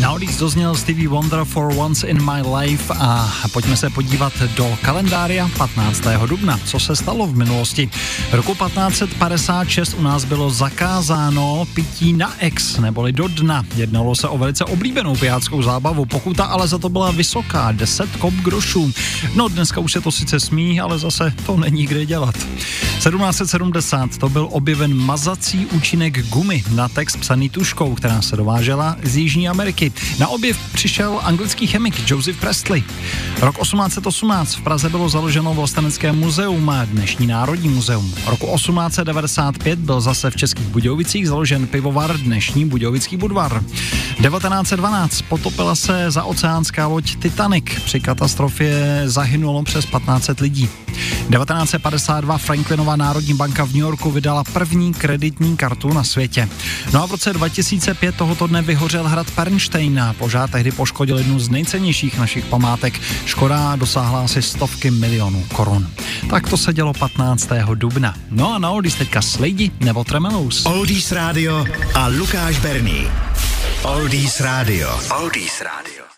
Na Oldies dozněl Stevie Wonder for Once in My Life a pojďme se podívat do kalendária 15. dubna. Co se stalo v minulosti? Roku 1556 u nás bylo zakázáno pití na ex, neboli do dna. Jednalo se o velice oblíbenou pijáckou zábavu, pokuta ale za to byla vysoká, 10 kop grošů. No dneska už se to sice smí, ale zase to není kde dělat. 1770 to byl objeven mazací účinek gumy na text psaný tuškou, která se dovážela z Jižní Ameriky. Na objev přišel anglický chemik Joseph Presley. Rok 1818 v Praze bylo založeno Vlastenecké muzeum, dnešní Národní muzeum. Roku 1895 byl zase v Českých Budějovicích založen pivovar, dnešní Budějovický Budvar. 1912 potopila se za oceánská loď Titanic. Při katastrofě zahynulo přes 1500 lidí. 1952 Franklinova Národní banka v New Yorku vydala první kreditní kartu na světě. No a v roce 2005 tohoto dne vyhořel hrad Pernstein. Požár tehdy poškodil jednu z nejcennějších našich památek. Škoda dosáhla asi stovky milionů korun. Tak to se dělo 15. dubna. No a na Oldies teďka Slady nebo Tremelous. Oldies Radio a Lukáš Berný. Oldies Radio. Oldies Radio.